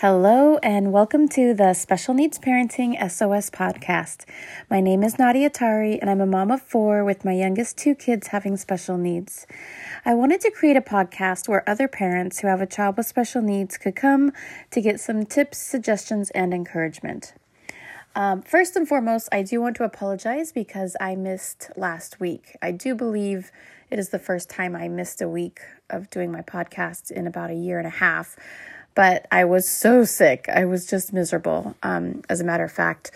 Hello, and welcome to the Special Needs Parenting SOS podcast. My name is Nadia Tari, and I'm a mom of four with my youngest two kids having special needs. I wanted to create a podcast where other parents who have a child with special needs could come to get some tips, suggestions, and encouragement. Um, first and foremost, I do want to apologize because I missed last week. I do believe it is the first time I missed a week of doing my podcast in about a year and a half but I was so sick. I was just miserable. Um, as a matter of fact,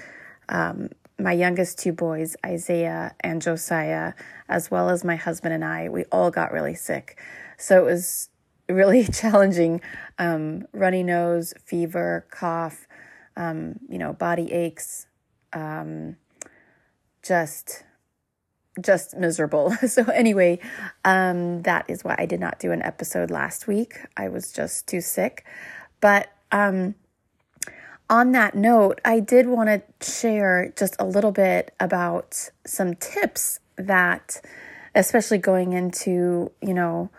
um, my youngest two boys, Isaiah and Josiah, as well as my husband and I, we all got really sick. So it was really challenging. Um, runny nose, fever, cough, um, you know, body aches, um, just just miserable. So anyway, um, that is why I did not do an episode last week. I was just too sick. But um, on that note, I did want to share just a little bit about some tips that, especially going into you know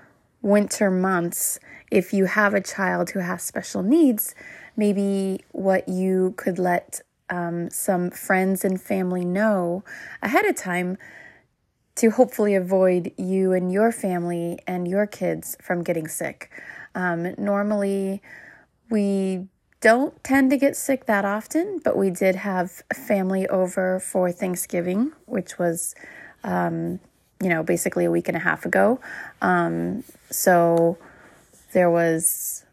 winter months, if you have a child who has special needs, maybe what you could let um, some friends and family know ahead of time to hopefully avoid you and your family and your kids from getting sick. Um, normally, we don't tend to get sick that often, but we did have family over for Thanksgiving, which was, um, you know, basically a week and a half ago. Um, so there was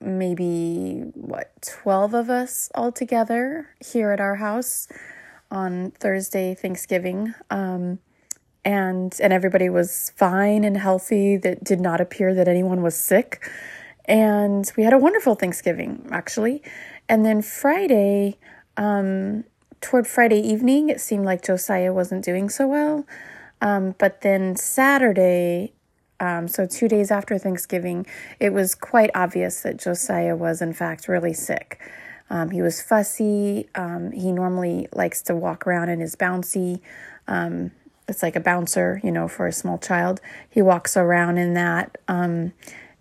maybe, what, 12 of us all together here at our house on Thursday, Thanksgiving. Um, and and everybody was fine and healthy that did not appear that anyone was sick and we had a wonderful thanksgiving actually and then friday um, toward friday evening it seemed like josiah wasn't doing so well um, but then saturday um, so two days after thanksgiving it was quite obvious that josiah was in fact really sick um, he was fussy um, he normally likes to walk around in his bouncy um, it's like a bouncer, you know, for a small child. He walks around in that. Um,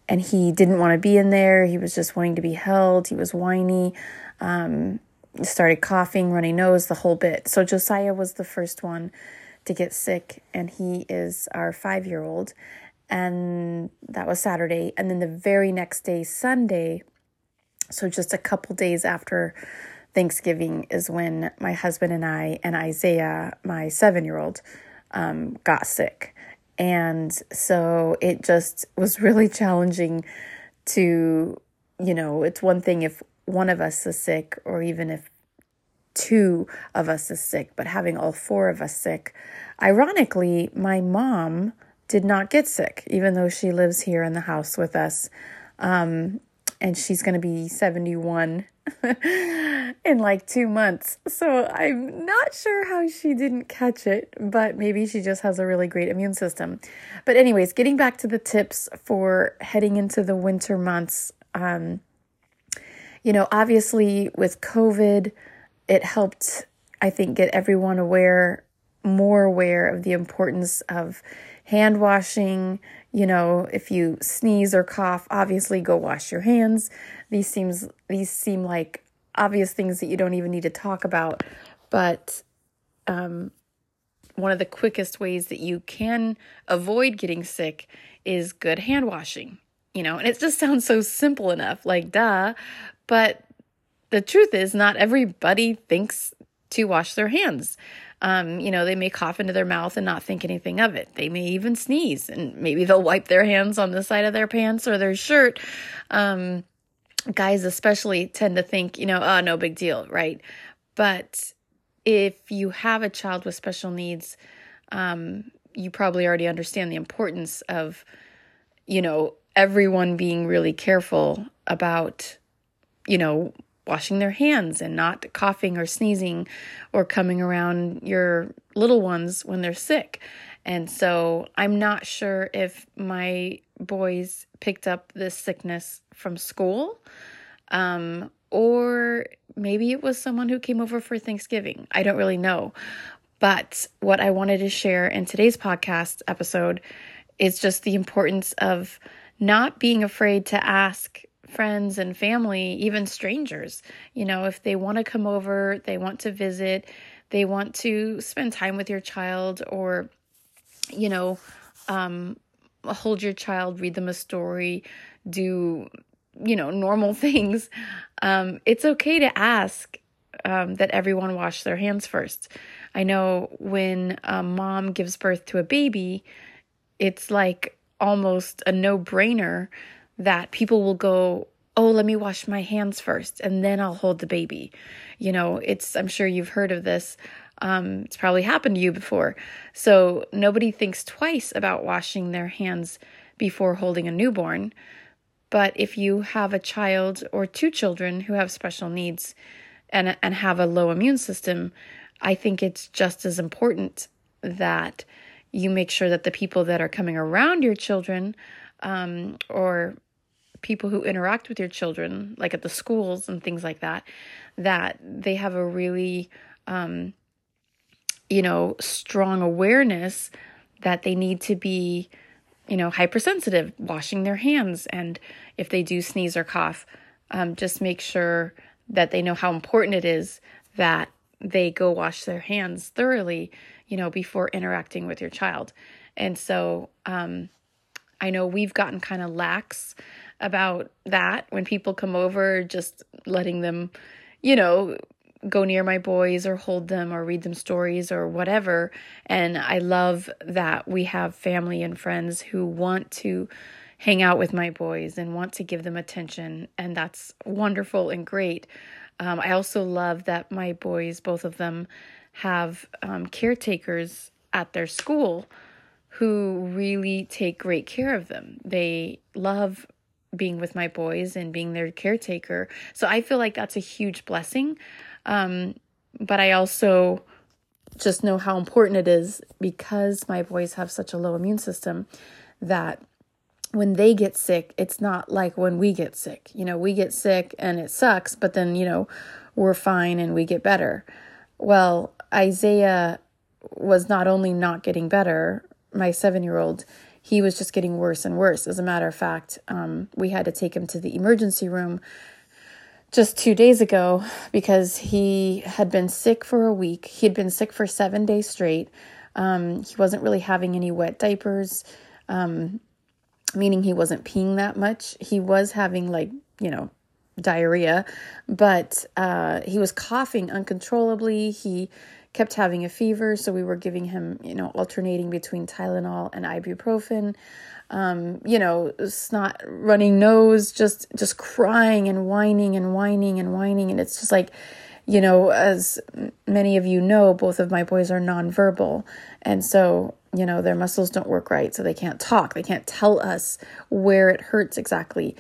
and he didn't want to be in there. He was just wanting to be held. He was whiny. Um, started coughing, runny nose, the whole bit. So Josiah was the first one to get sick, and he is our five year old. And that was Saturday. And then the very next day, Sunday, so just a couple days after Thanksgiving, is when my husband and I and Isaiah, my seven year old, um, got sick. And so it just was really challenging to, you know, it's one thing if one of us is sick or even if two of us is sick, but having all four of us sick. Ironically, my mom did not get sick, even though she lives here in the house with us. Um, and she's going to be 71 in like two months. So I'm not sure how she didn't catch it, but maybe she just has a really great immune system. But, anyways, getting back to the tips for heading into the winter months, um, you know, obviously with COVID, it helped, I think, get everyone aware, more aware of the importance of hand washing. You know, if you sneeze or cough, obviously go wash your hands. These seems these seem like obvious things that you don't even need to talk about, but um, one of the quickest ways that you can avoid getting sick is good hand washing. You know, and it just sounds so simple enough, like duh, but the truth is, not everybody thinks to wash their hands. Um, you know, they may cough into their mouth and not think anything of it. They may even sneeze and maybe they'll wipe their hands on the side of their pants or their shirt. Um, guys, especially, tend to think, you know, oh, no big deal, right? But if you have a child with special needs, um, you probably already understand the importance of, you know, everyone being really careful about, you know, washing their hands and not coughing or sneezing or coming around your little ones when they're sick. And so I'm not sure if my boys picked up this sickness from school um, or maybe it was someone who came over for Thanksgiving. I don't really know. But what I wanted to share in today's podcast episode is just the importance of not being afraid to ask friends and family, even strangers. You know, if they want to come over, they want to visit, they want to spend time with your child, or, you know, um, hold your child, read them a story, do, you know, normal things, um, it's okay to ask um, that everyone wash their hands first. I know when a mom gives birth to a baby, it's like almost a no brainer that people will go, Oh, let me wash my hands first and then I'll hold the baby. You know, it's, I'm sure you've heard of this. Um, it's probably happened to you before. So nobody thinks twice about washing their hands before holding a newborn. But if you have a child or two children who have special needs and, and have a low immune system, I think it's just as important that you make sure that the people that are coming around your children um, or people who interact with your children, like at the schools and things like that, that they have a really, um, you know, strong awareness that they need to be you know, hypersensitive, washing their hands. And if they do sneeze or cough, um, just make sure that they know how important it is that they go wash their hands thoroughly, you know, before interacting with your child. And so um, I know we've gotten kind of lax about that when people come over, just letting them, you know, go near my boys or hold them or read them stories or whatever. And I love that we have family and friends who want to hang out with my boys and want to give them attention. And that's wonderful and great. Um, I also love that my boys, both of them, have um, caretakers at their school who really take great care of them. They love being with my boys and being their caretaker. So I feel like that's a huge blessing. Um, but I also just know how important it is because my boys have such a low immune system that when they get sick, it's not like when we get sick. You know, we get sick and it sucks, but then, you know, we're fine and we get better. Well, Isaiah was not only not getting better, my seven year old, he was just getting worse and worse. As a matter of fact, um, we had to take him to the emergency room just two days ago because he had been sick for a week. He had been sick for seven days straight. Um, he wasn't really having any wet diapers, um, meaning he wasn't peeing that much. He was having, like, you know, diarrhea, but uh, he was coughing uncontrollably. He kept having a fever, so we were giving him, you know, alternating between Tylenol and ibuprofen. Um, you know, snot running nose, just just crying and whining and whining and whining, and it's just like, you know, as many of you know, both of my boys are nonverbal, and so you know their muscles don't work right, so they can't talk, they can't tell us where it hurts exactly,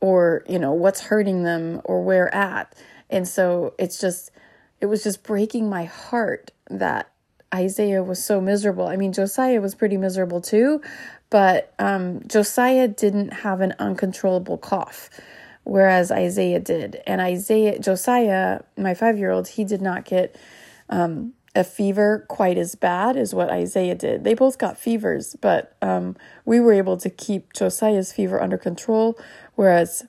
or you know what's hurting them or where at, and so it's just, it was just breaking my heart that Isaiah was so miserable. I mean, Josiah was pretty miserable too, but um, Josiah didn't have an uncontrollable cough, whereas Isaiah did. And Isaiah, Josiah, my five year old, he did not get um, a fever quite as bad as what Isaiah did. They both got fevers, but um, we were able to keep Josiah's fever under control, whereas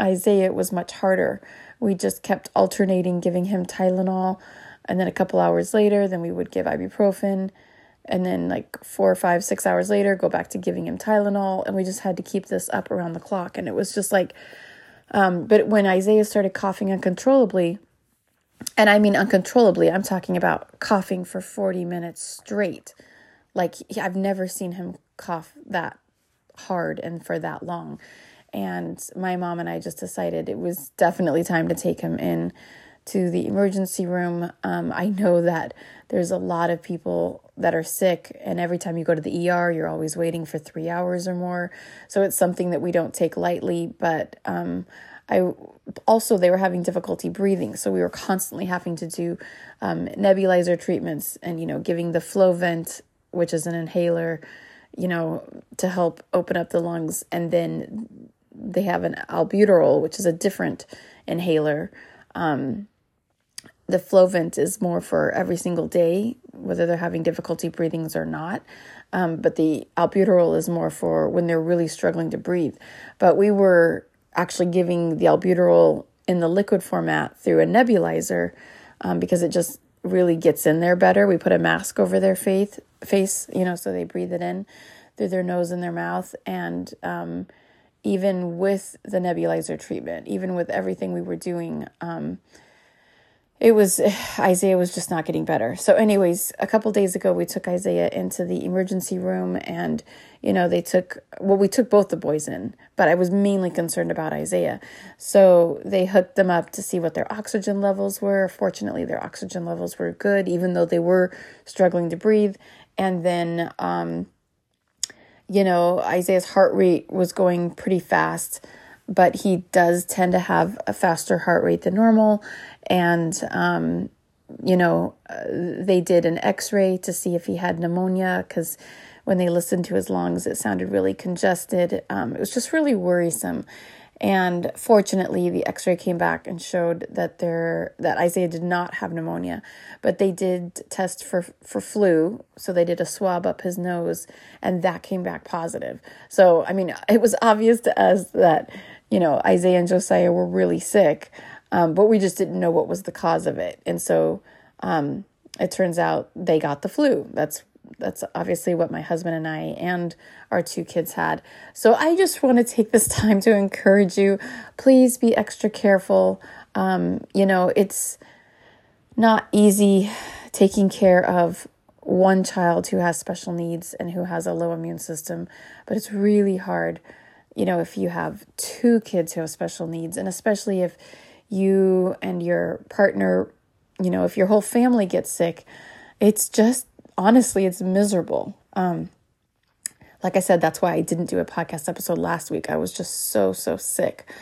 Isaiah was much harder. We just kept alternating giving him Tylenol, and then a couple hours later, then we would give ibuprofen and then like four or five six hours later go back to giving him tylenol and we just had to keep this up around the clock and it was just like um, but when isaiah started coughing uncontrollably and i mean uncontrollably i'm talking about coughing for 40 minutes straight. Like i've never seen him cough that hard and for that long and my mom and i just decided it was definitely time to take him in to the emergency room. Um, I know that there's a lot of people that are sick, and every time you go to the ER, you're always waiting for three hours or more. So it's something that we don't take lightly. But um, I also they were having difficulty breathing, so we were constantly having to do um, nebulizer treatments and you know giving the Flovent, which is an inhaler, you know, to help open up the lungs, and then they have an albuterol, which is a different inhaler. Um, the Flovent is more for every single day, whether they're having difficulty breathing or not. Um, but the albuterol is more for when they're really struggling to breathe. But we were actually giving the albuterol in the liquid format through a nebulizer um, because it just really gets in there better. We put a mask over their face, face, you know, so they breathe it in through their nose and their mouth. And um, even with the nebulizer treatment, even with everything we were doing, um, it was Isaiah was just not getting better. So, anyways, a couple days ago, we took Isaiah into the emergency room, and you know they took well, we took both the boys in, but I was mainly concerned about Isaiah. So they hooked them up to see what their oxygen levels were. Fortunately, their oxygen levels were good, even though they were struggling to breathe. And then, um, you know, Isaiah's heart rate was going pretty fast but he does tend to have a faster heart rate than normal. And, um, you know, uh, they did an x ray to see if he had pneumonia because when they listened to his lungs, it sounded really congested. Um, it was just really worrisome. And fortunately, the X-ray came back and showed that there that Isaiah did not have pneumonia, but they did test for for flu. So they did a swab up his nose, and that came back positive. So I mean, it was obvious to us that you know, Isaiah and Josiah were really sick, um, but we just didn't know what was the cause of it. And so um, it turns out they got the flu. That's that's obviously what my husband and I and our two kids had. So I just want to take this time to encourage you. Please be extra careful. Um, you know, it's not easy taking care of one child who has special needs and who has a low immune system, but it's really hard you know, if you have two kids who have special needs, and especially if you and your partner, you know, if your whole family gets sick, it's just honestly, it's miserable. Um, like I said, that's why I didn't do a podcast episode last week. I was just so, so sick.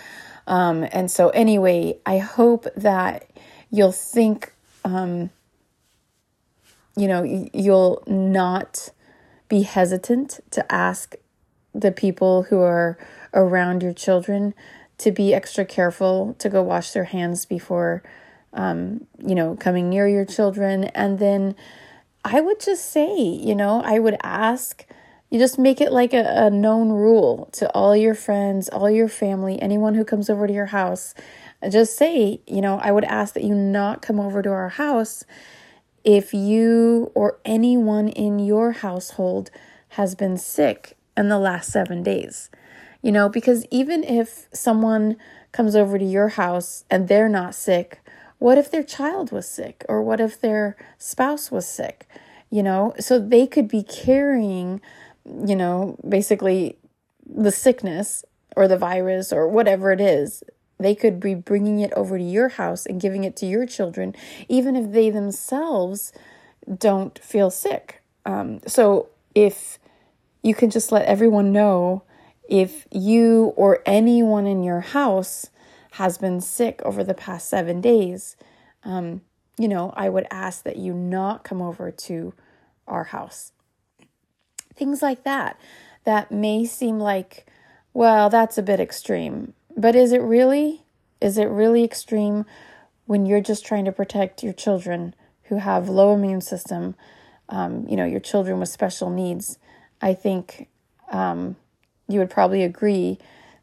Um, and so, anyway, I hope that you'll think, um, you know, you'll not be hesitant to ask the people who are around your children to be extra careful to go wash their hands before um, you know coming near your children and then i would just say you know i would ask you just make it like a, a known rule to all your friends all your family anyone who comes over to your house just say you know i would ask that you not come over to our house if you or anyone in your household has been sick in the last seven days. You know, because even if someone comes over to your house and they're not sick, what if their child was sick or what if their spouse was sick? You know, so they could be carrying, you know, basically the sickness or the virus or whatever it is. They could be bringing it over to your house and giving it to your children, even if they themselves don't feel sick. Um, so if you can just let everyone know if you or anyone in your house has been sick over the past seven days. Um, you know, I would ask that you not come over to our house. Things like that, that may seem like, well, that's a bit extreme. But is it really? Is it really extreme when you're just trying to protect your children who have low immune system, um, you know, your children with special needs? I think um, you would probably agree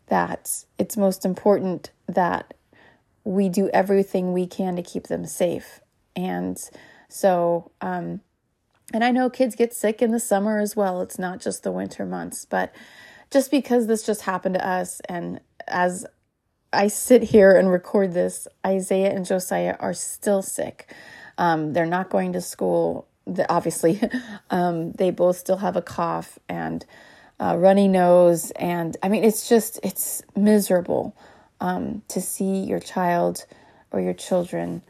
that it's most important that we do everything we can to keep them safe. And so, um, and I know kids get sick in the summer as well. It's not just the winter months, but just because this just happened to us, and as I sit here and record this, Isaiah and Josiah are still sick. Um, they're not going to school obviously, um, they both still have a cough and a runny nose. And I mean, it's just, it's miserable um, to see your child or your children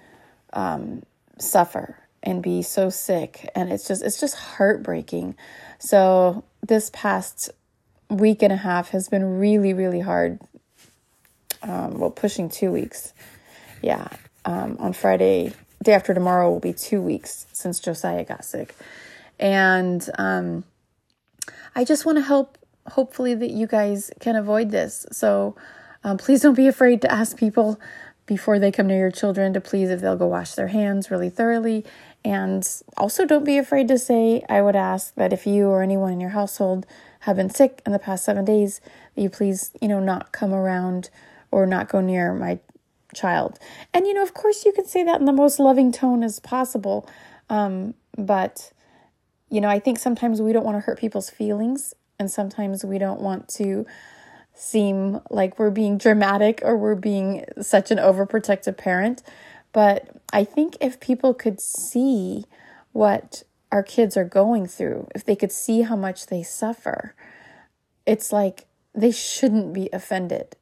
um, suffer and be so sick. And it's just, it's just heartbreaking. So this past week and a half has been really, really hard. Um, well, pushing two weeks. Yeah. Um, on Friday, day after tomorrow will be two weeks since Josiah got sick. And um, I just want to help, hopefully, that you guys can avoid this. So um, please don't be afraid to ask people before they come near your children to please if they'll go wash their hands really thoroughly. And also, don't be afraid to say, I would ask that if you or anyone in your household have been sick in the past seven days, that you please, you know, not come around or not go near my child. And, you know, of course, you can say that in the most loving tone as possible. Um, but, you know, I think sometimes we don't want to hurt people's feelings. And sometimes we don't want to seem like we're being dramatic or we're being such an overprotective parent. But I think if people could see what our kids are going through, if they could see how much they suffer, it's like they shouldn't be offended.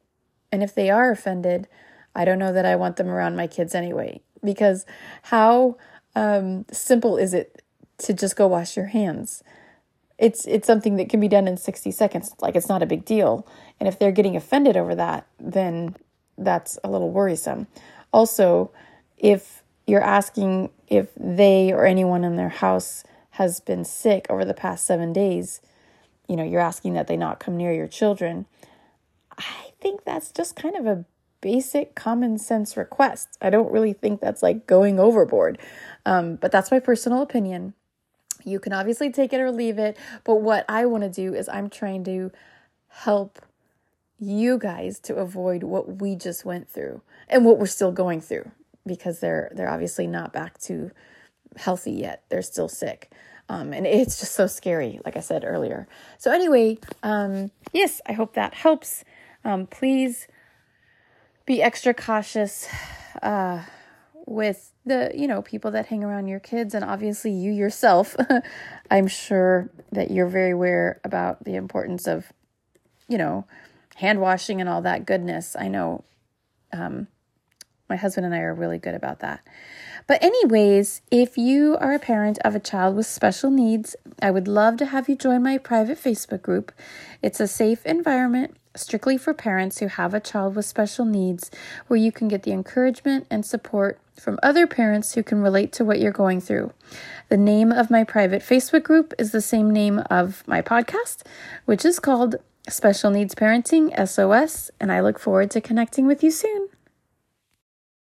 And if they are offended, I don't know that I want them around my kids anyway. Because how um, simple is it to just go wash your hands? It's it's something that can be done in 60 seconds. Like it's not a big deal. And if they're getting offended over that, then that's a little worrisome. Also, if you're asking if they or anyone in their house has been sick over the past 7 days, you know, you're asking that they not come near your children. I think that's just kind of a basic common sense request. I don't really think that's like going overboard. Um, but that's my personal opinion. You can obviously take it or leave it. But what I want to do is I'm trying to help you guys to avoid what we just went through and what we're still going through because they're they're obviously not back to healthy yet. They're still sick. Um, and it's just so scary, like I said earlier. So, anyway, um, yes, I hope that helps. Um, please be extra cautious uh, with the you know people that hang around your kids and obviously you yourself i'm sure that you're very aware about the importance of you know hand washing and all that goodness. I know um, my husband and i are really good about that. But anyways if you are a parent of a child with special needs i would love to have you join my private facebook group. It's a safe environment strictly for parents who have a child with special needs, where you can get the encouragement and support from other parents who can relate to what you're going through. The name of my private Facebook group is the same name of my podcast, which is called Special Needs Parenting SOS, and I look forward to connecting with you soon.